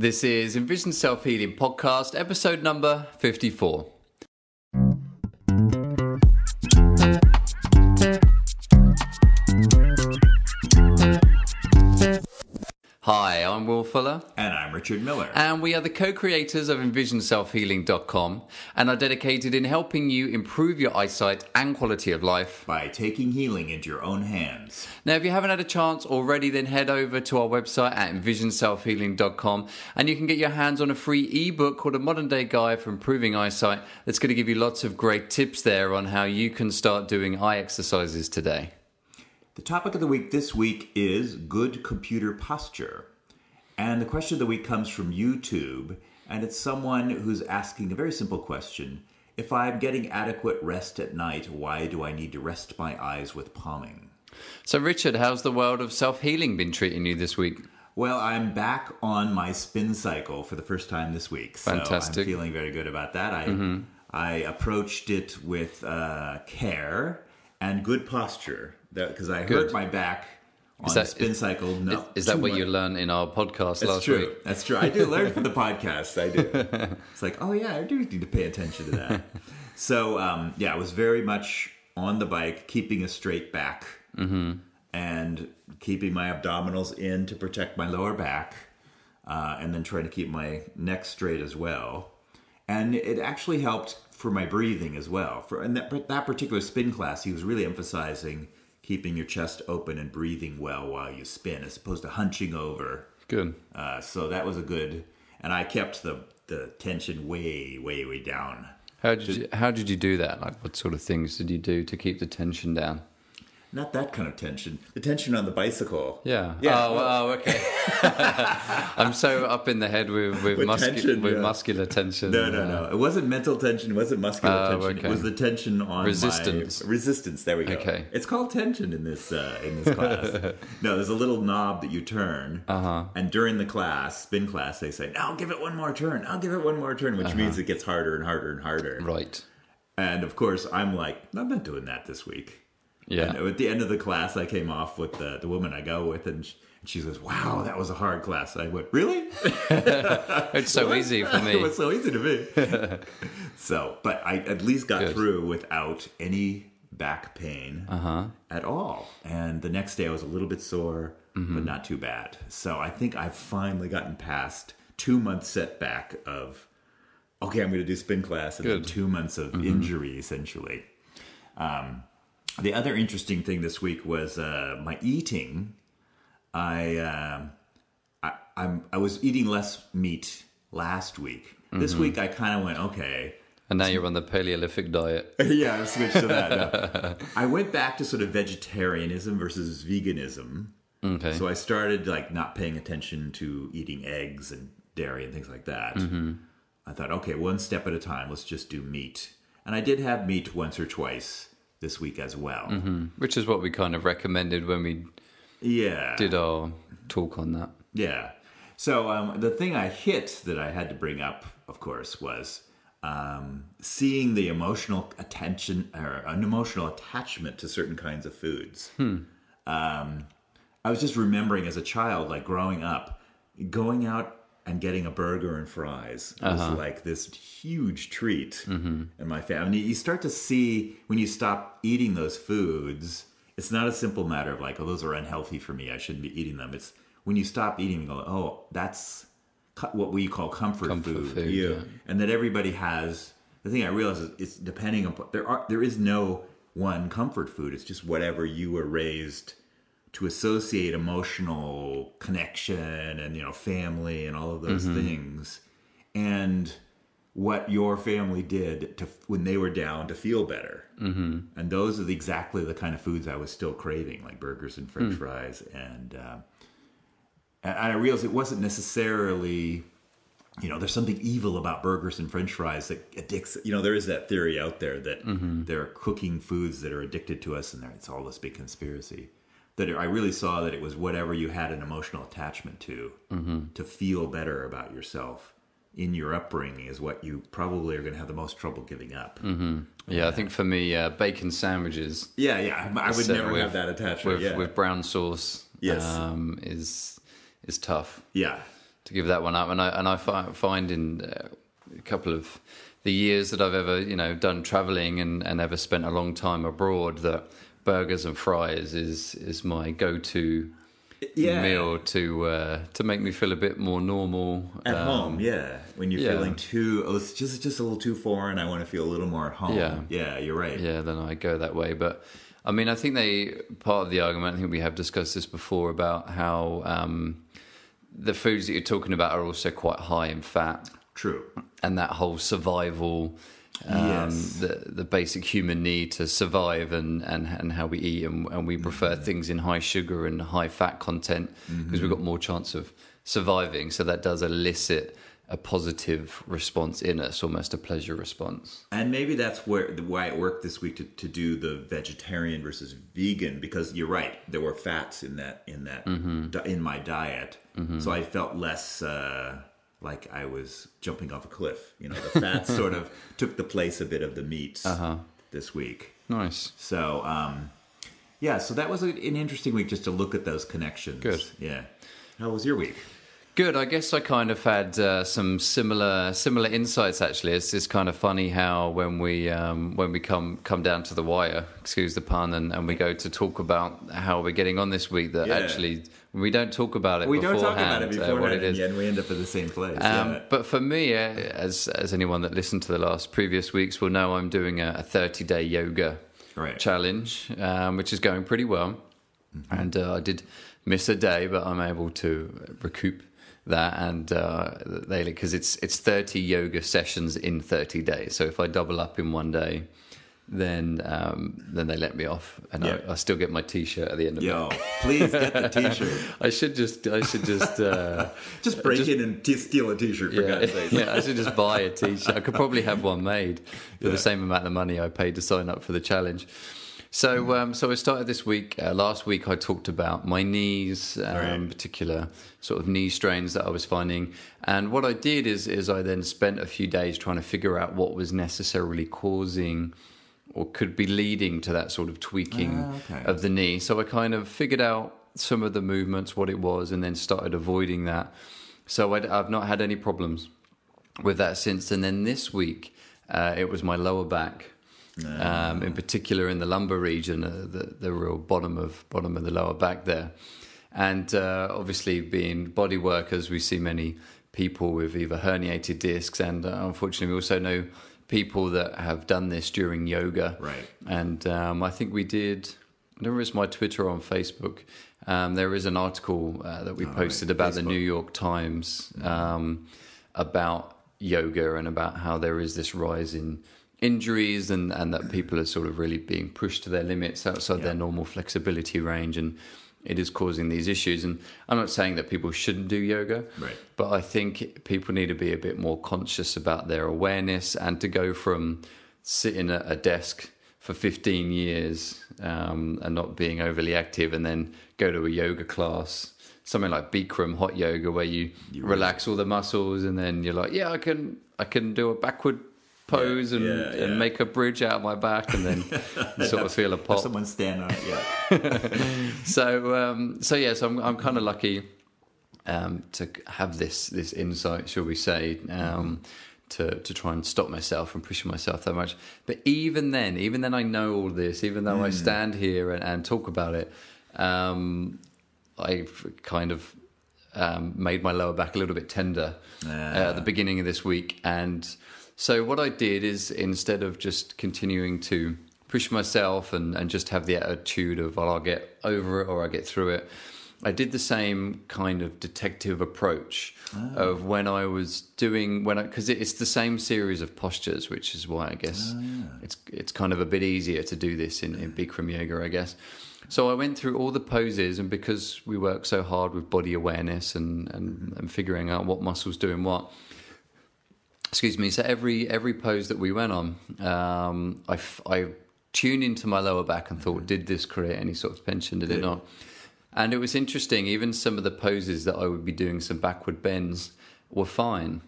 This is Envision Self Healing Podcast, episode number 54. Hi, I'm Will Fuller. And Richard Miller. And we are the co creators of EnvisionSelfHealing.com and are dedicated in helping you improve your eyesight and quality of life. by taking healing into your own hands. Now, if you haven't had a chance already, then head over to our website at EnvisionSelfHealing.com and you can get your hands on a free ebook called A Modern Day Guide for Improving Eyesight that's going to give you lots of great tips there on how you can start doing eye exercises today. The topic of the week this week is good computer posture. And the question of the week comes from YouTube, and it's someone who's asking a very simple question. If I'm getting adequate rest at night, why do I need to rest my eyes with palming? So, Richard, how's the world of self healing been treating you this week? Well, I'm back on my spin cycle for the first time this week. So Fantastic. I'm feeling very good about that. I, I approached it with uh, care and good posture because I hurt my back on that- spin cycle. No, Is that what much. you learned in our podcast That's last true. week? That's true. I do learn from the podcast. I do. It's like, oh yeah, I do need to pay attention to that. so um, yeah, I was very much on the bike, keeping a straight back, and keeping my abdominals in to protect my lower back, uh, and then trying to keep my neck straight as well. And it actually helped for my breathing as well. For in that that particular spin class, he was really emphasizing keeping your chest open and breathing well while you spin, as opposed to hunching over. Good. Uh, so that was a good, and I kept the the tension way, way, way down. How did you How did you do that? Like, what sort of things did you do to keep the tension down? Not that kind of tension. The tension on the bicycle. Yeah. Yeah. Oh, oh okay. I'm so up in the head with with, With muscu- tension, with yeah. muscular tension. No, no, uh, no. It wasn't mental tension. It wasn't muscular Oh, tension. okay. It was the tension on my- Resistance. resistance. There we go. Okay. It's called tension in this uh, in this class. no, there's a little knob that you turn, uh-huh. and during the class, spin class, they say, "Now give it one more turn. I'll give it one more turn," which Uh-huh. means it gets harder and harder and harder. Right. And of course, I'm like, I'm not doing that this week. Yeah. And at the end of the class, I came off with the, the woman I go with, and she, and she says, "Wow, that was a hard class." I went, "Really? It's so easy for me. it was so easy to me." so, but I at least got Good. through without any back pain Uh-huh. at all. And the next day, I was a little bit sore, Mm-hmm. but not too bad. So I think I've finally gotten past two month setback of, okay, I'm going to do spin class, and Good. Mm-hmm. two months of injury essentially. Um, the other interesting thing this week was uh, my eating. I, um I I'm I was eating less meat last week. This Mm-hmm. week I kind of went okay. And now you're on the Paleolithic diet. yeah, I switched to that. no. I went back to sort of vegetarianism versus veganism. Okay. So I started like not paying attention to eating eggs and dairy and things like that. Mm-hmm. I thought, okay, one step at a time. Let's just do meat. And I did have meat once or twice this week as well. Which is what we kind of recommended when we Yeah. did our talk on that. Yeah. So um, the thing I hit that I had to bring up, of course, was um, seeing the emotional attention or an emotional attachment to certain kinds of foods. Um, I was just remembering as a child, like growing up, going out and getting a burger and fries was uh-huh. like this huge treat mm-hmm. in my family. You start to see when you stop eating those foods, it's not a simple matter of like, oh, those are unhealthy for me. I shouldn't be eating them. It's when you stop eating, you go, oh, that's what we call comfort, Comfort food. food, Yeah. yeah. And that everybody has. The thing I realize is it's depending on there are there is no one comfort food. It's just whatever you were raised to associate emotional connection and you know family and all of those things and what your family did to when they were down to feel better. Mm-hmm. and those are the, exactly the kind of foods i was still craving like burgers and french fries. And uh, and i realized it wasn't necessarily you know there's something evil about burgers and french fries that addicts you know there is that theory out there that there are cooking foods that are addicted to us and it's all this big conspiracy that i really saw that it was whatever you had an emotional attachment to to feel better about yourself in your upbringing is what you probably are going to have the most trouble giving up. Yeah, I think for me, uh, bacon sandwiches yeah yeah i, would never with- have that attachment with yeah. with brown sauce Yes. um, is is tough yeah. to give that one up. And I and I fi- find in uh, a couple of the years that I've ever you know done traveling and and ever spent a long time abroad that burgers and fries is is my go to Yeah. meal to uh, to make me feel a bit more normal At Um, home, yeah. When you're yeah. feeling too, oh, it's just just a little too foreign. I want to feel a little more at home. Yeah. yeah, you're right. yeah, then I go that way. But I mean, I think they part of the argument. I think we have discussed this before about how um, the foods that you're talking about are also quite high in fat, True. and that whole survival. Um, Yes. the the basic human need to survive and, and, and how we eat and, and we prefer Mm-hmm. things in high sugar and high fat content because we've got more chance of surviving so that does elicit a positive response in us almost a pleasure response And maybe that's where the, why it worked this week to, to do the vegetarian versus vegan because you're right there were fats in that in that Mm-hmm. di- in my diet so I felt less uh, like I was jumping off a cliff you know the fat sort of took the place a bit of the meats Uh-huh. this week nice so um, yeah so that was an interesting week just to look at those connections Good. yeah how was your week Good. I guess I kind of had uh, some similar similar insights. Actually, it's just kind of funny how when we um, when we come come down to the wire, excuse the pun, and, and we go to talk about how we're getting on this week, that Yeah. actually we don't talk about it. we don't talk about it beforehand, uh, before what it is. and we end up in the same place Um, yeah. But for me, uh, as as anyone that listened to the last previous weeks will know, I'm doing a 30 day yoga Right. challenge, um, which is going pretty well. Mm-hmm. And uh, I did miss a day, but I'm able to recoup that and uh, they because it's it's 30 yoga sessions in 30 days. So if I double up in one day. Then, um, then they let me off, and Yeah. I, I still get my T-shirt at the end of it. Yo, please get the T-shirt. I should just, I should just, uh, Just break in and t- steal a T-shirt for yeah, God's sake. yeah, I should just buy a t-shirt. I could probably have one made for Yeah. the same amount of money I paid to sign up for the challenge. So, um, so I started this week. Uh, last week, I talked about my knees, um, Right. particular sort of knee strains that I was finding. And what I did is, is I then spent a few days trying to figure out what was necessarily causing or could be leading to that sort of tweaking Ah, okay. of the knee. So I kind of figured out some of the movements, what it was, and then started avoiding that. So I'd, I've not had any problems with that since. And then this week, uh, it was my lower back, um, in particular in the lumbar region, uh, the, the real bottom of bottom of the lower back there. And uh, obviously, being body workers, we see many people with either herniated discs, and uh, unfortunately, we also know people that have done this during yoga. Right. And um, I think we did. I don't know if it's my Twitter or on Facebook. Um, there is an article uh, that we Oh, right. posted about the New York Times um, about yoga and about how there is this rise in injuries and, and that people are sort of really being pushed to their limits outside their normal flexibility range and it is causing these issues and i'm not saying that people shouldn't do yoga Right. but i think people need to be a bit more conscious about their awareness and to go from sitting at a desk for 15 years um, and not being overly active and then go to a yoga class something like bikram hot yoga where you, You relax all the muscles and then you're like yeah i can i can do a backward pose and, yeah, and make a bridge out of my back and then sort of feel a Have pop someone stand on it. Yeah. so um, so yeah, so I'm I'm kind of lucky um, to have this this insight, shall we say, um, to to try and stop myself from pushing myself that much. But even then, even then, I know all this. Even though I stand here and, and talk about it, um, I've kind of um, made my lower back a little bit tender uh, at the beginning of this week. And so what I did is instead of just continuing to push myself and, and just have the attitude of, well, I'll get over it or I'll get through it, I did the same kind of detective approach ah. of when I was doing when I because it's the same series of postures, which is why I guess ah, it's it's kind of a bit easier to do this in, in Bikram yoga, I guess. So I went through all the poses, and because we work so hard with body awareness and, and, mm-hmm. and figuring out what muscles doing what, excuse me. So every every pose that we went on, um, I, I tuned into my lower back and thought, did this create any sort of tension? Did it not? And it was interesting. Even some of the poses that I would be doing some backward bends were fine.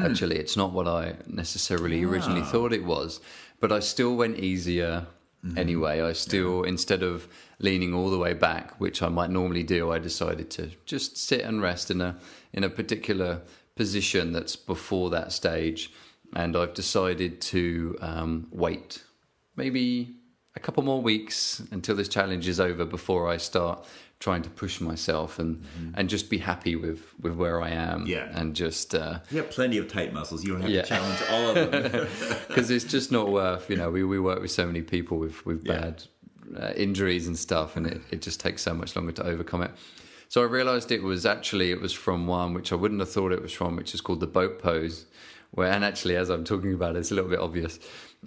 Actually, it's not what I necessarily originally Ah. thought it was, but I still went easier anyway. I still, instead of leaning all the way back, which I might normally do, I decided to just sit and rest in a in a particular position that's before that stage, and I've decided to um, wait maybe a couple more weeks until this challenge is over before I start trying to push myself and and just be happy with with where I am Yeah. and just uh, You have plenty of tight muscles. You don't have Yeah. to challenge all of them. because it's just not worth you know we, we work with so many people with with Yeah. bad uh, injuries and stuff and it, it just takes so much longer to overcome it so i realized it was actually it was from one which i wouldn't have thought it was from which is called the boat pose where and actually as i'm talking about it it's a little bit obvious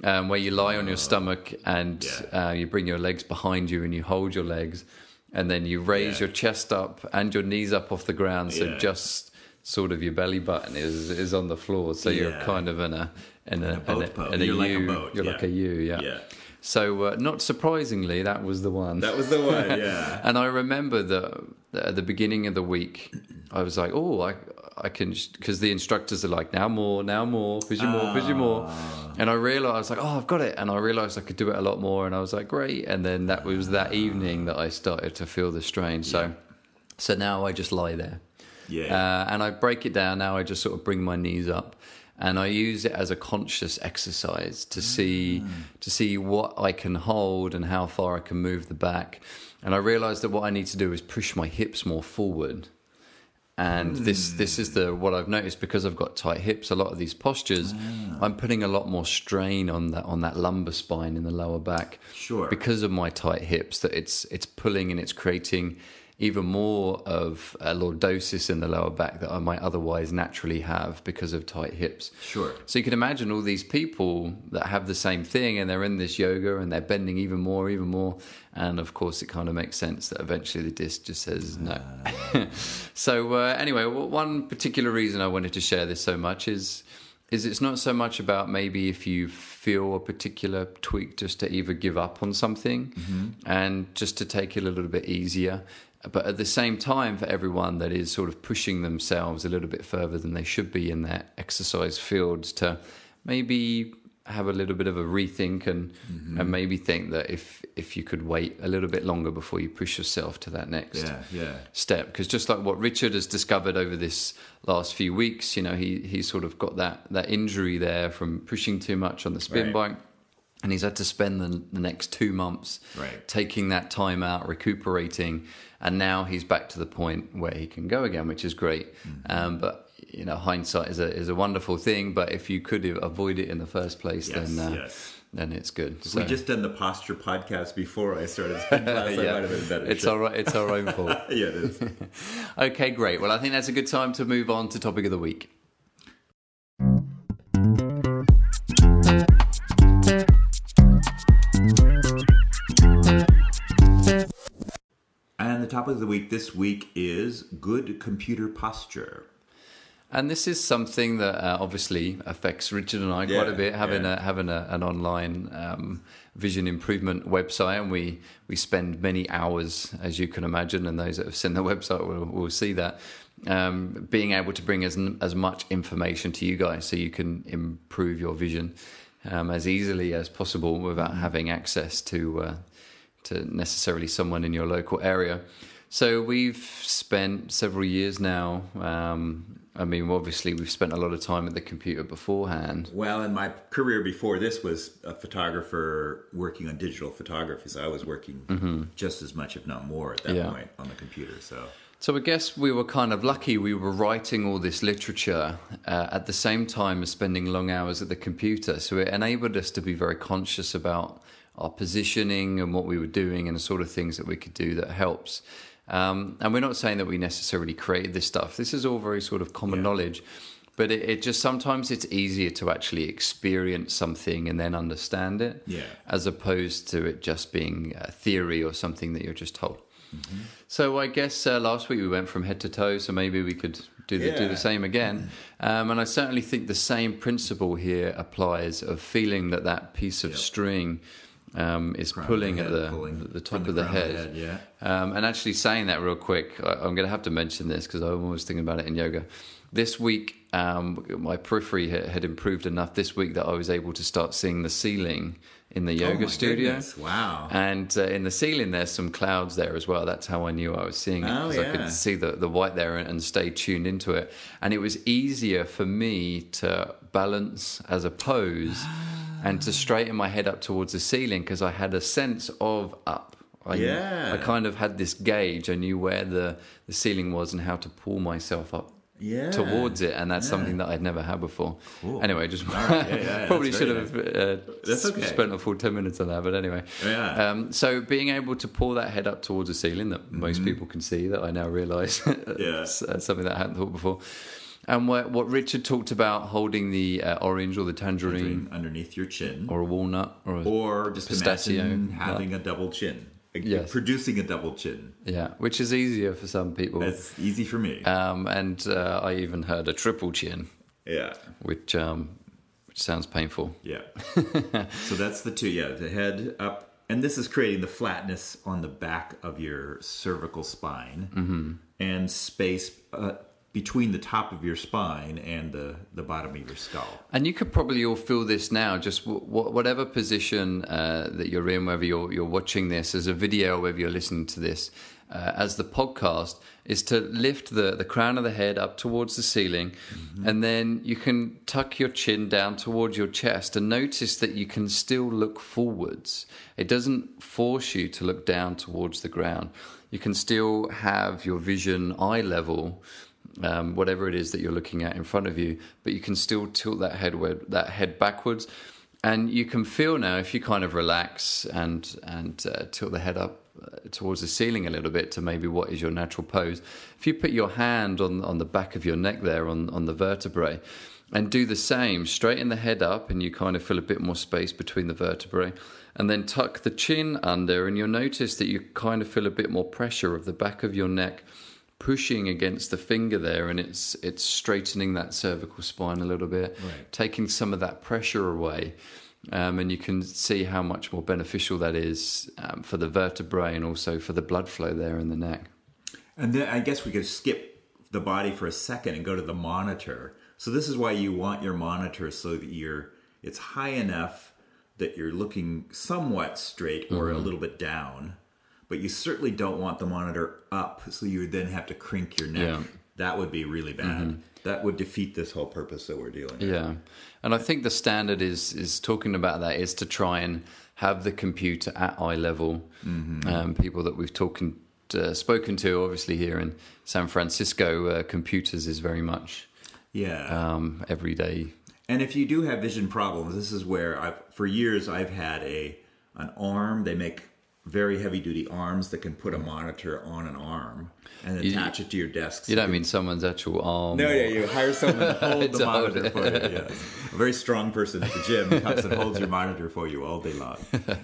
um, where you lie on your stomach and Yeah. uh, you bring your legs behind you and you hold your legs and then you raise Yeah. your chest up and your knees up off the ground so Yeah. just sort of your belly button is is on the floor so you're kind of in a in a, a boat in a, pose. in a You're like a U. boat, You're yeah. like a U, yeah. So, uh, not surprisingly, that was the one. That was the one, yeah. and I remember that at the beginning of the week, I was like, "Oh, I, I can," because the instructors are like, "Now more, now more, push you more, push you more," Ah. and I realized like, "Oh, I've got it," and I realized I could do it a lot more, and I was like, "Great!" And then that was that evening that I started to feel the strain. So, so now I just lie there. Yeah. Uh, and I break it down now. I just sort of bring my knees up, and I use it as a conscious exercise to mm. see to see what I can hold and how far I can move the back. And I realised that what I need to do is push my hips more forward. And this mm. this is the what I've noticed because I've got tight hips. A lot of these postures, ah. I'm putting a lot more strain on that on that lumbar spine in the lower back Sure. because of my tight hips that it's it's pulling and it's creating even more of a lordosis in the lower back that I might otherwise naturally have because of tight hips. Sure. So you can imagine all these people that have the same thing and they're in this yoga and they're bending even more, even more. And of course, it kind of makes sense that eventually the disc just says no. Ah. so uh, anyway, one particular reason I wanted to share this so much is is it's not so much about maybe if you feel a particular tweak just to either give up on something mm-hmm. and just to take it a little bit easier but at the same time for everyone that is sort of pushing themselves a little bit further than they should be in their exercise fields to maybe have a little bit of a rethink and mm-hmm. and maybe think that if if you could wait a little bit longer before you push yourself to that next Yeah, yeah. step because just like what Richard has discovered over this last few weeks, you know, he he sort of got that that injury there from pushing too much on the spin Right. bike. And he's had to spend the, the next two months Right. taking that time out, recuperating, and now he's back to the point where he can go again, which is great. Mm-hmm. Um, but you know, hindsight is a is a wonderful thing. But if you could avoid it in the first place, Yes, then uh, yes. then it's good. So, we just done the posture podcast before I started spin class, I might have been better. it's all right. It's our own fault. Yeah, it is. Okay, great. Well, I think that's a good time to move on to topic of the week. Topic of the week this week is good computer posture. And this is something that uh, obviously affects Richard and I quite a bit. Having yeah. a having a, an online um, vision improvement website, and we we spend many hours, as you can imagine, and those that have seen the website will, will see that. Um, being able to bring as as much information to you guys, so you can improve your vision um, as easily as possible without having access to uh, to necessarily someone in your local area. So we've spent several years now. Um, I mean, obviously, we've spent a lot of time at the computer beforehand. Well, and my career before this was a photographer working on digital photography, so I was working just as much, if not more, at that Yeah. point on the computer. So So I guess we were kind of lucky. We were writing all this literature uh, at the same time as spending long hours at the computer. So it enabled us to be very conscious about our positioning and what we were doing and the sort of things that we could do that helps. Um, and we're not saying that we necessarily created this stuff. This is all very sort of common Yeah. knowledge. But it, it just sometimes it's easier to actually experience something and then understand it, Yeah. as opposed to it just being a theory or something that you're just told. So I guess uh, last week we went from head to toe, so maybe we could do the, do the same again. Um, and I certainly think the same principle here applies of feeling that that piece of Yep. string um, is Crown pulling the at the, pulling the top of the head. head, Um, and actually saying that real quick, I, I'm going to have to mention this because I'm always thinking about it in yoga. this week, um, my periphery ha- had improved enough this week that I was able to start seeing the ceiling in the Oh yoga my studio. goodness, Wow. And uh, in the ceiling, there's some clouds there as well. That's how I knew I was seeing it Oh, because I could see the, the white there and, and stay tuned into it. And it was easier for me to balance as a pose and to straighten my head up towards the ceiling because I had a sense of up. I, Yeah. I kind of had this gauge. I knew where the, the ceiling was and how to pull myself up Yeah. towards it, and that's Yeah. something that I'd never had before. Cool. Anyway, just right. Yeah, yeah, probably should have uh, okay. spent a full ten minutes on that, but anyway. Yeah. Um, so being able to pull that head up towards the ceiling that most Mm-hmm. people can see, that I now realise, Yeah. uh, something that I hadn't thought before. And what, what Richard talked about, holding the uh, orange or the tangerine underneath your chin, or a walnut or a, or just Pistachio having a double chin, Yes. producing a double chin. yeah, which is easier for some people. That's easy for me. Um, and uh, I even heard a triple chin, yeah, which um, which sounds painful. yeah. so that's the two. Yeah, the head up, and this is creating the flatness on the back of your cervical spine Mm-hmm. and space uh, between the top of your spine and the the bottom of your skull. And you could probably all feel this now, just w- w- whatever position uh, that you're in, whether you're, you're watching this as a video or whether you're listening to this uh, as the podcast, is to lift the, the crown of the head up towards the ceiling. And then you can tuck your chin down towards your chest and notice that you can still look forwards. It doesn't force you to look down towards the ground. You can still have your vision eye level um, whatever it is that you're looking at in front of you, but you can still tilt that head that head backwards, and you can feel now if you kind of relax and and uh, tilt the head up uh, towards the ceiling a little bit to maybe what is your natural pose. If you put your hand on on the back of your neck there on on the vertebrae. And do the same, straighten the head up, and you kind of feel a bit more space between the vertebrae. And then tuck the chin under, and you'll notice that you kind of feel a bit more pressure of the back of your neck pushing against the finger there and it's it's straightening that cervical spine a little bit Right. taking some of that pressure away um, and you can see how much more beneficial that is um, for the vertebrae and also for the blood flow there in the neck And then I guess we could skip the body for a second and go to the monitor. So this is why you want your monitor so that you're it's high enough that you're looking somewhat straight or Mm-hmm. a little bit down, but you certainly don't want the monitor up so you would then have to crink your neck. Yeah. Mm-hmm. That would be really bad. That would defeat this whole purpose that we're dealing with. Yeah, and I think the standard is is talking about that is to try and have the computer at eye level. Um, people that we've talking uh, spoken to, obviously here in San Francisco, uh, computers is very much Yeah. um, everyday. And if you do have vision problems, this is where I've for years I've had a an arm. They make very heavy duty arms that can put a monitor on an arm and attach it to your desk. You don't mean someone's actual arm? No, or- yeah, you hire someone to hold the To hold monitor for you. Yes. A very strong person at the gym comes and holds your monitor for you all day long.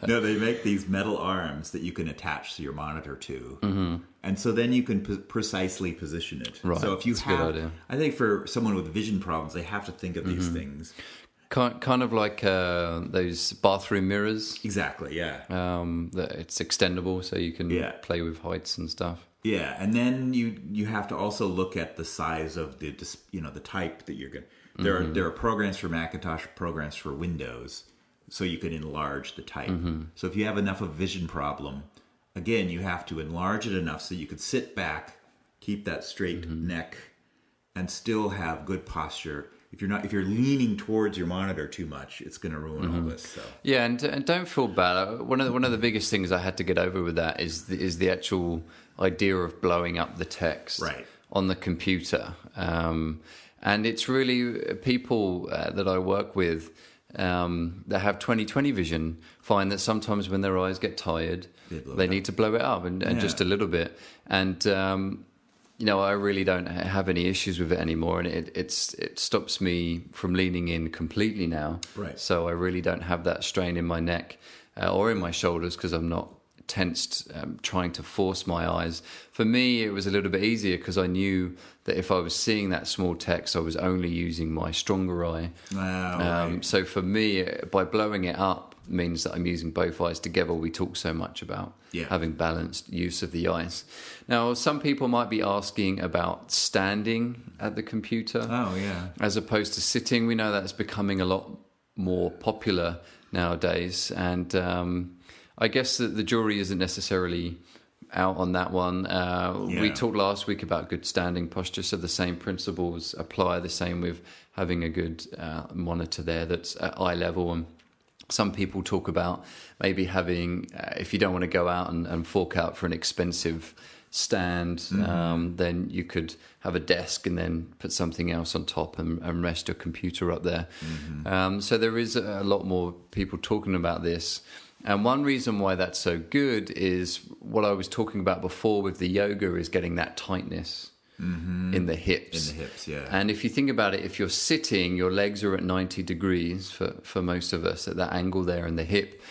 No, they make these metal arms that you can attach to your monitor to, and so then you can p- precisely position it. Right, So if you that's have. Mm-hmm. I think for someone with vision problems, they have to think of these things. Kind, kind of like uh, those bathroom mirrors. Exactly. Yeah. Um, that it's extendable, so you can Yeah. play with heights and stuff. Yeah, and then you you have to also look at the size of the you know the type that you're going. to There are there are programs for Macintosh, programs for Windows, so you can enlarge the type. So if you have enough of vision problem, again you have to enlarge it enough so you could sit back, keep that straight neck, and still have good posture. If you're not if you're leaning towards your monitor too much, it's going to ruin all this. So Yeah, and, and don't feel bad. One of the, one of the biggest things I had to get over with that is the, is the actual idea of blowing up the text Right. on the computer. Um, and it's really people uh, that I work with um, that have 20/20 vision find that sometimes when their eyes get tired, They they, need to blow it up and, and Yeah. just a little bit. And um, you know, I really don't have any issues with it anymore, and it it's it stops me from leaning in completely now. Right. So I really don't have that strain in my neck uh, or in my shoulders because I'm not tensed um, trying to force my eyes. For me, it was a little bit easier because I knew that if I was seeing that small text, I was only using my stronger eye. Wow, Um, right. So for me, by blowing it up, means that I'm using both eyes together. We talk so much about Yeah. having balanced use of the eyes. Now, some people might be asking about standing at the computer Oh yeah. as opposed to sitting. We know that's becoming a lot more popular nowadays, and um, I guess that the jury isn't necessarily out on that one. Uh, We talked last week about good standing posture, so the same principles apply. The same with having a good uh, monitor there that's at eye level and. Some people talk about maybe having, uh, if you don't want to go out and, and fork out for an expensive stand, um, then you could have a desk and then put something else on top and, and rest your computer up there. Um, so there is a lot more people talking about this. And one reason why that's so good is what I was talking about before with the yoga is getting that tightness in the hips. In the hips, yeah. And if you think about it, if you're sitting, your legs are at 90 degrees for, for most of us at that angle there in the hip.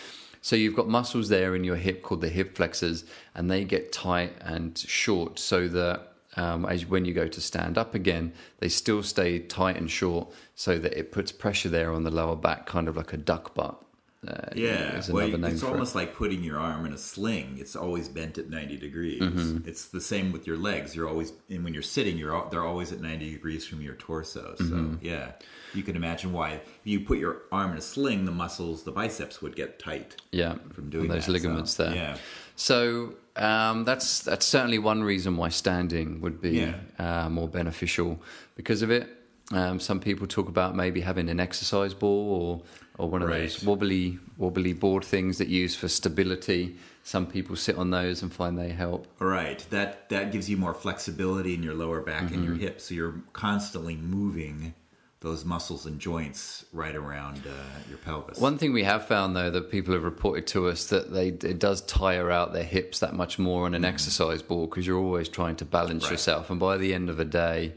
So you've got muscles there in your hip called the hip flexors, and they get tight and short so that um, as when you go to stand up again, they still stay tight and short so that it puts pressure there on the lower back, kind of like a duck butt. Uh, Yeah, well, it's for it. almost like putting your arm in a sling. It's always bent at ninety degrees. Mm-hmm. It's the same with your legs. You're always, and when you're sitting, you're they're always at ninety degrees from your torso. So Mm-hmm. yeah, you can imagine why if you put your arm in a sling, the muscles, the biceps would get tight. yeah, from doing those that, so, ligaments there. yeah. So um, that's that's certainly one reason why standing would be Yeah. uh, more beneficial because of it. Um, some people talk about maybe having an exercise ball or or one of those wobbly wobbly board things that you use for stability. Some people sit on those and find they help. Right. That that gives you more flexibility in your lower back and your Mm-hmm. hips, so you're constantly moving those muscles and joints right around uh, your pelvis. One thing we have found though that people have reported to us that they it does tire out their hips that much more on an exercise ball because you're always trying to balance Right. yourself, and by the end of the day,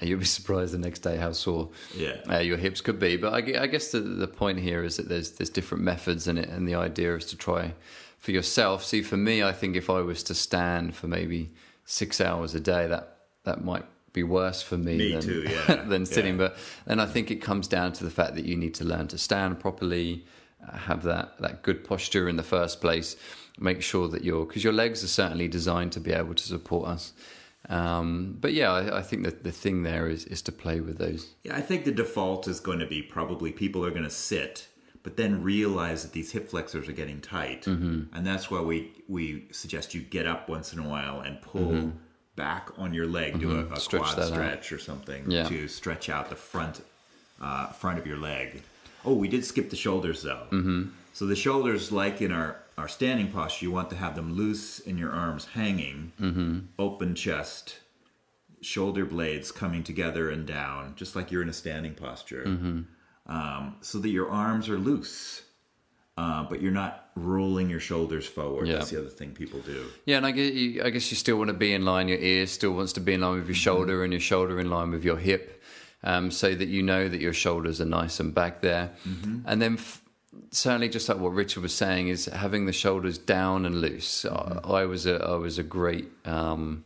you'll be surprised the next day how sore Yeah. uh, your hips could be. But I, I guess the the point here is that there's there's different methods in it, and the idea is to try for yourself. See, for me, I think if I was to stand for maybe six hours a day, that that might be worse for me, Me than, too, yeah. than sitting. Yeah. But then I think it comes down to the fact that you need to learn to stand properly, uh, have that, that good posture in the first place. Make sure that you're, because your legs are certainly designed to be able to support us. Um, but yeah, I, I think that the thing there is, is to play with those. Yeah, I think the default is going to be probably people are going to sit, but then realize that these hip flexors are getting tight, Mm-hmm. and that's why we we suggest you get up once in a while and pull back on your leg, do a, a Mm-hmm. Stretch quad that out. or something Yeah. to stretch out the front uh, front of your leg. Oh, we did skip the shoulders though. Mm-hmm. So the shoulders, like in our our standing posture, you want to have them loose and your arms hanging, Mm-hmm. open chest shoulder blades coming together and down, just like you're in a standing posture, Mm-hmm. um, so that your arms are loose, uh, but you're not rolling your shoulders forward. Yeah. That's the other thing people do. Yeah, and I guess, you, I guess you still want to be in line. Your ear still wants to be in line with your shoulder, and your shoulder in line with your hip, um, so that you know that your shoulders are nice and back there. And then, f- certainly, just like what Richard was saying, is having the shoulders down and loose. I, I was a I was a great um,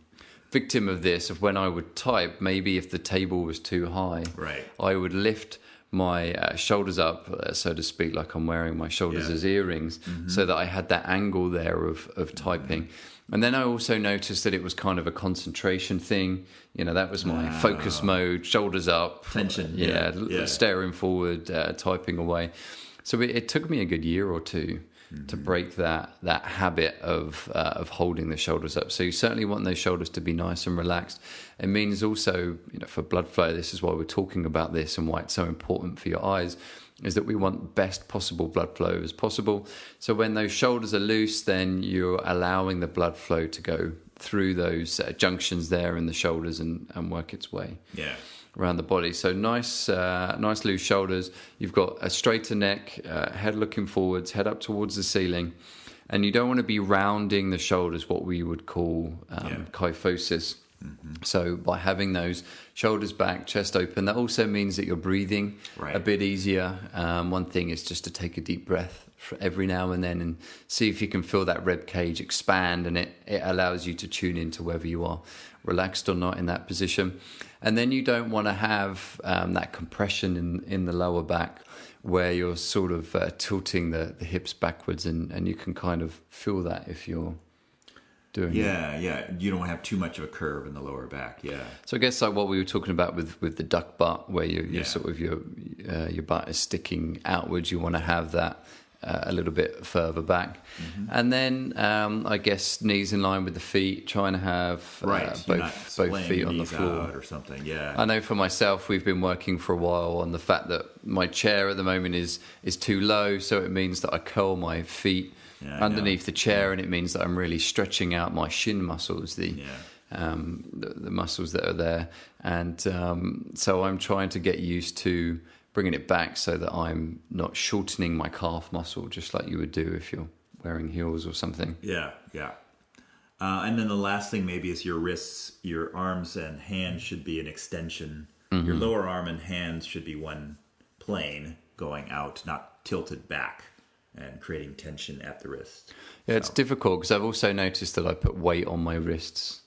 victim of this. Of when I would type, maybe if the table was too high, Right. I would lift my uh, shoulders up, uh, so to speak, like I'm wearing my shoulders Yeah. as earrings, so that I had that angle there of, of typing. And then I also noticed that it was kind of a concentration thing. You know, that was my focus mode, shoulders up, Tension, yeah, yeah, yeah. staring forward, uh, typing away. So it, it took me a good year or 2 to break that that habit of uh, of holding the shoulders up. So you certainly want those shoulders to be nice and relaxed. It means also, you know, for blood flow. This is why we're talking about this and why it's so important for your eyes. Is that we want best possible blood flow as possible. So when those shoulders are loose, then you're allowing the blood flow to go through those uh, junctions there in the shoulders and, and work its way Yeah. around the body. So nice, uh, nice loose shoulders. You've got a straighter neck, uh, head looking forwards, head up towards the ceiling, and you don't want to be rounding the shoulders, what we would call um, Yeah. kyphosis. So by having those shoulders back, chest open, that also means that you're breathing Right. a bit easier. Um, one thing is just to take a deep breath every now and then and see if you can feel that rib cage expand, and it it allows you to tune into whether you are relaxed or not in that position. And then you don't want to have um, that compression in in the lower back where you're sort of uh, tilting the, the hips backwards, and, and you can kind of feel that if you're doing. Yeah, yeah. You don't have too much of a curve in the lower back. Yeah. So I guess like what we were talking about with, with the duck butt, where you, you're Yeah. sort of your uh, your butt is sticking outwards. You want to have that uh, a little bit further back, Mm-hmm. and then um, I guess knees in line with the feet. Trying to have uh, Right. Both both feet on the floor. or something. Yeah. I know for myself, we've been working for a while on the fact that my chair at the moment is is too low, so it means that I curl my feet Yeah, underneath the chair, and it means that I'm really stretching out my shin muscles, the Yeah. um, the, the muscles that are there, and um, so I'm trying to get used to bringing it back so that I'm not shortening my calf muscle, just like you would do if you're wearing heels or something. Yeah, yeah. Uh, and then the last thing maybe is your wrists, your arms and hands should be an extension. Mm-hmm. Your lower arm and hands should be one plane going out, not tilted back and creating tension at the wrist. Yeah, it's difficult because I've also noticed that I put weight on my wrists.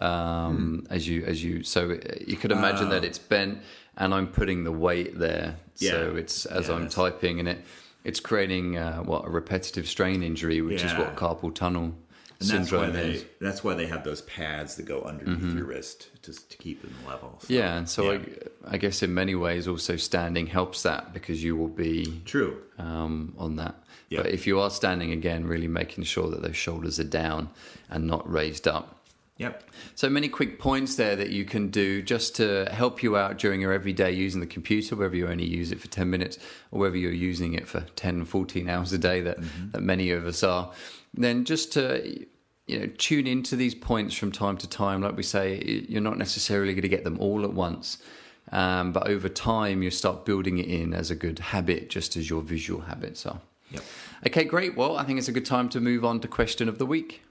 Um, Hmm. As you, as you, so you could imagine that it's bent, and I'm putting the weight there. So it's as Yeah, I'm that's- typing, and it it's creating uh, what a repetitive strain injury, which is what carpal tunnel and that's why syndrome they is. that's why they have those pads that go underneath your wrist just to keep them level. So, Mm-hmm. Yeah, and so yeah. I, I guess in many ways also standing helps that because you will be true. um, on that. Yeah. But if you are standing again, really making sure that those shoulders are down and not raised up. Yep. So many quick points there that you can do just to help you out during your everyday using the computer, whether you only use it for 10 minutes or whether you're using it for 10, 14 hours a day that, that many of us are. Then just to you know tune into these points from time to time. Like we say, you're not necessarily going to get them all at once. Um, but over time, you start building it in as a good habit, just as your visual habits are. Yep. Okay, great. Well, I think it's a good time to move on to question of the week.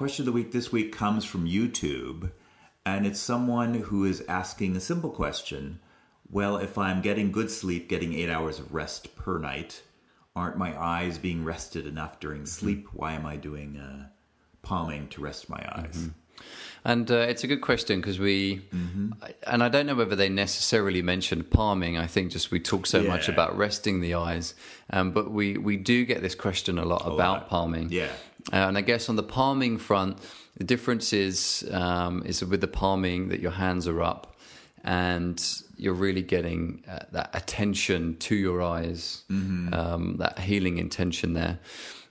Question of the week this week comes from YouTube, and it's someone who is asking a simple question. Well, if I'm getting good sleep, getting eight hours of rest per night, aren't my eyes being rested enough during sleep? Why am I doing uh, palming to rest my eyes? And uh, it's a good question because we, Mm-hmm. and I don't know whether they necessarily mentioned palming. I think just we talk so much about resting the eyes, um, but we we do get this question a lot about lot. palming. Yeah. Uh, and I guess on the palming front, the difference is um, is with the palming that your hands are up, and you're really getting uh, that attention to your eyes, Mm-hmm. um, that healing intention there.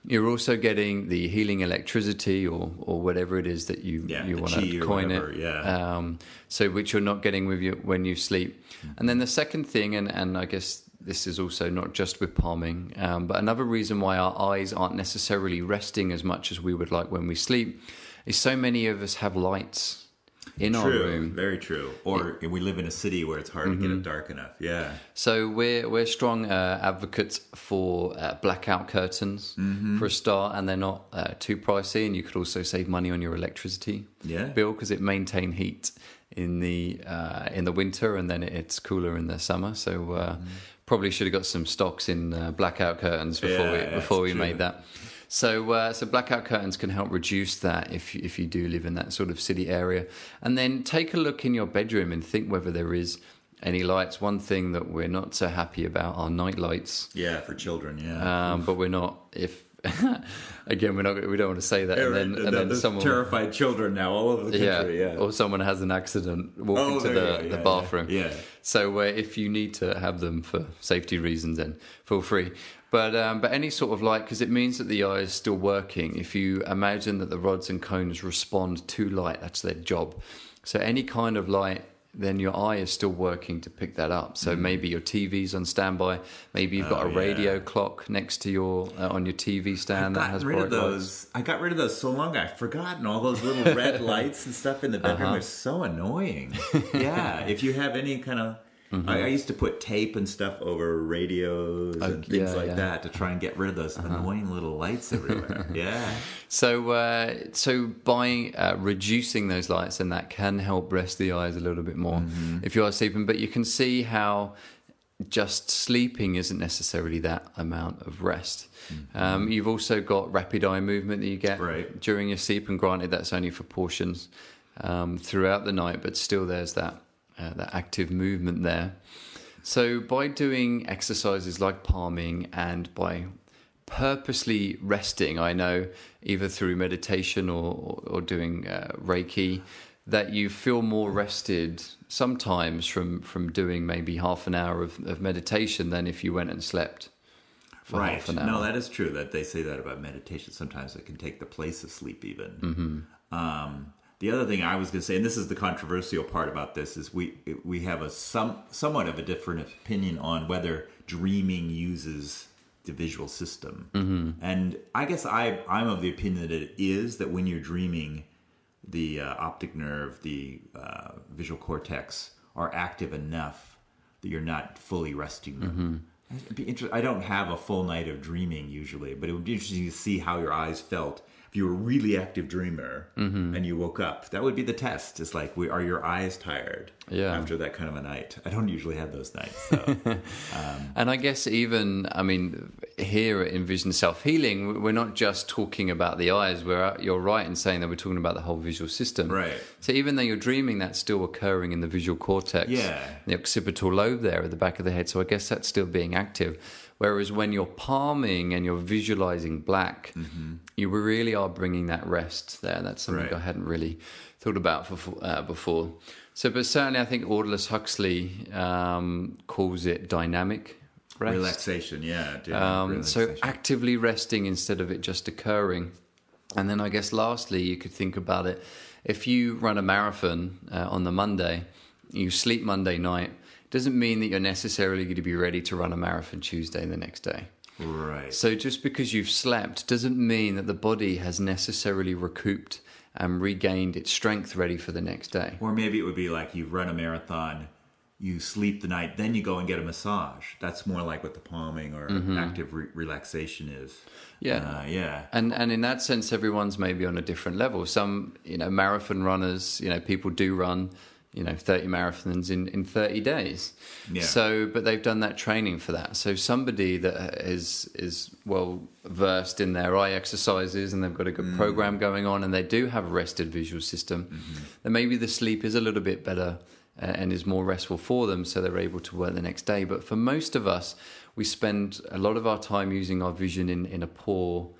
You're also getting the healing electricity, or or whatever it is that you Yeah, you want to coin whatever, it. yeah. Um, so which you're not getting with you when you sleep. And then the second thing, and, and I guess this is also not just with palming, um, but another reason why our eyes aren't necessarily resting as much as we would like when we sleep is so many of us have lights in our True, room. very true. Or we live in a city where it's hard to get it dark enough. Yeah. So we're we're strong uh, advocates for uh, blackout curtains for a start, and they're not uh, too pricey, and you could also save money on your electricity Yeah. bill because it maintain heat in the uh, in the winter, and then it's cooler in the summer. So uh, probably should have got some stocks in uh, blackout curtains before Yeah, we before we true. made that. So, uh, so blackout curtains can help reduce that if you- if you do live in that sort of city area, and then take a look in your bedroom and think whether there is any lights. One thing that we're not so happy about are night lights, Yeah, for children. Yeah. um, but we're not. If again, we're not. We don't want to say that, and then and then someone. terrified children now all over the country. Yeah. or someone has an accident walking Oh, to the, Yeah, yeah, bathroom. yeah. So uh, if you need to have them for safety reasons, then feel free. But um, but any sort of light because it means that the eye is still working. If you imagine that the rods and cones respond to light, that's their job. So any kind of light. Then your eye is still working to pick that up. So maybe your TV's on standby. Maybe you've got Mm. Oh, a radio yeah. clock next to your uh, on your TV stand that got has rid of bright lights. those. I got rid of those so long. I've forgotten all those little red lights and stuff in the bedroom. Uh-huh. are so annoying. yeah, if you have any kind of I, I used to put tape and stuff over radios and things yeah, like yeah. that to try and get rid of those annoying little lights everywhere. yeah. So, uh, so by uh, reducing those lights, and that can help rest the eyes a little bit more if you are sleeping. But you can see how just sleeping isn't necessarily that amount of rest. Um, you've also got rapid eye movement that you get Right. during your sleep, and granted, that's only for portions um, throughout the night, but still, there's that uh, that active movement there. So, by doing exercises like palming and by purposely resting, I know either through meditation or, or doing uh, Reiki, that you feel more rested sometimes from, from doing maybe half an hour of, of meditation than if you went and slept right. half an hour. No, that is true. That they say that about meditation. Sometimes it can take the place of sleep, even. Um, the other thing I was going to say, and this is the controversial part about this, is we we have a some somewhat of a different opinion on whether dreaming uses the visual system. Mm-hmm. And I guess I I'm of the opinion that it is that when you're dreaming, the uh, optic nerve, the uh, visual cortex are active enough that you're not fully resting them. It'd be inter- I don't have a full night of dreaming usually, but it would be interesting to see how your eyes felt if you were a really active dreamer mm-hmm. and you woke up. That would be the test. It's like, we, are your eyes tired Yeah. after that kind of a night? I don't usually have those nights. So. Um, and I guess even, I mean, here at Envision Self Healing, we're not just talking about the eyes. We're you're right in saying that we're talking about the whole visual system. Right. So even though you're dreaming, that's still occurring in the visual cortex, Yeah. the occipital lobe there at the back of the head. So I guess that's still being active. Whereas when you're palming and you're visualizing black, you really are bringing that rest there. That's something Mm-hmm. Right. I hadn't really thought about for, uh, before. So, but certainly, I think Aldous Huxley um, calls it dynamic rest. relaxation, yeah. Um, so actively resting instead of it just occurring. And then I guess lastly, you could think about it. If you run a marathon uh, on the Monday, you sleep Monday night, doesn't mean that you're necessarily going to be ready to run a marathon Tuesday the next day. right. So just because you've slept doesn't mean that the body has necessarily recouped and regained its strength ready for the next day. Or maybe it would be like you run a marathon, you sleep the night, then you go and get a massage. That's more like what the palming or active re- relaxation is. Mm-hmm. Yeah. Uh, yeah. And and in that sense, everyone's maybe on a different level. Some you know marathon runners, you know people do run you know 30 marathons in in 30 days. Yeah. So, but they've done that training for that. So somebody that is is well versed in their eye exercises and they've got a good program going on and they do have a rested visual system, then maybe the sleep is a little bit better and is more restful for them so they're able to work the next day. But for most of us, we spend a lot of our time using our vision in, in a poor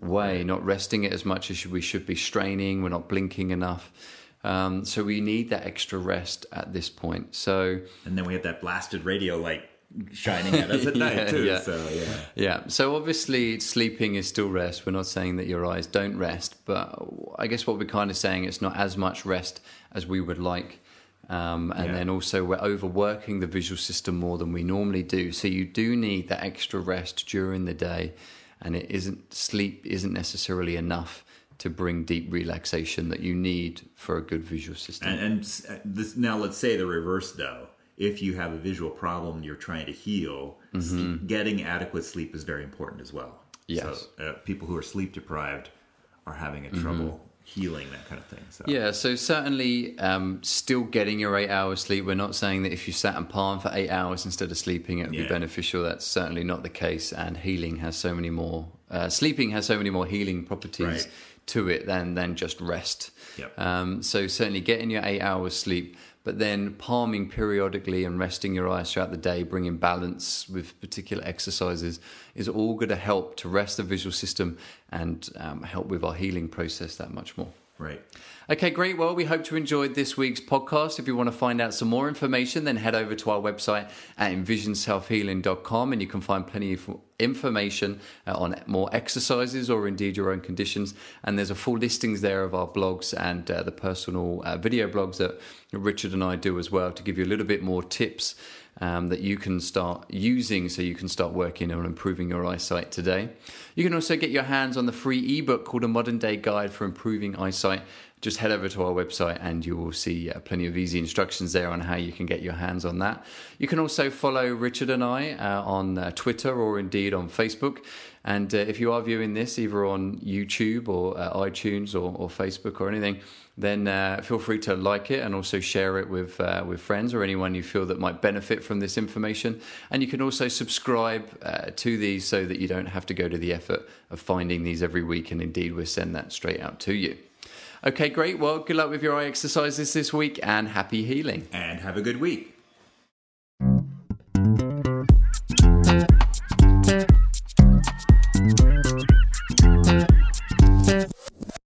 way, not resting it as much as we should be straining, we're not blinking enough. Um, so we need that extra rest at this point. So And then we have that blasted radio light shining at us at Yeah, night too. yeah. So yeah. Yeah. So obviously, sleeping is still rest. We're not saying that your eyes don't rest, but I guess what we're kind of saying it's not as much rest as we would like. Um, and Yeah. then also we're overworking the visual system more than we normally do. So you do need that extra rest during the day, and it isn't sleep isn't necessarily enough to bring deep relaxation that you need for a good visual system. And, and uh, this, now let's say the reverse though. If you have a visual problem you're trying to heal, s- getting adequate sleep is very important as well. Mm-hmm. Yes. Mm-hmm. So uh, people who are sleep deprived are having a trouble healing that kind of thing. So Yeah, so certainly um, still getting your eight hours sleep. We're not saying that if you sat and palm for eight hours instead of sleeping, it would be beneficial. That's certainly not the case. And healing has so many more, uh, sleeping has so many more healing properties Right. to it than, than just rest. Yep. Um, so certainly getting your eight hours sleep, but then palming periodically and resting your eyes throughout the day, bringing balance with particular exercises is all going to help to rest the visual system and um, help with our healing process that much more. Right. Okay, great. Well, we hope you enjoyed this week's podcast. If you want to find out some more information, then head over to our website at envisionselfhealing.com and you can find plenty of information uh, on more exercises or indeed your own conditions. And there's a full listings there of our blogs and uh, the personal uh, video blogs that Richard and I do as well to give you a little bit more tips um, that you can start using so you can start working on improving your eyesight today. You can also get your hands on the free ebook called A Modern Day Guide for Improving Eyesight just head over to our website and you will see uh, plenty of easy instructions there on how you can get your hands on that. You can also follow Richard and I uh, on uh, Twitter or indeed on Facebook. And uh, if you are viewing this either on YouTube or uh, iTunes or, or, Facebook or anything, then uh, feel free to like it and also share it with uh, with friends or anyone you feel that might benefit from this information. And you can also subscribe uh, to these so that you don't have to go to the effort of finding these every week. And indeed, we'll send that straight out to you. Okay, great. Well, good luck with your eye exercises this week and happy healing. And have a good week.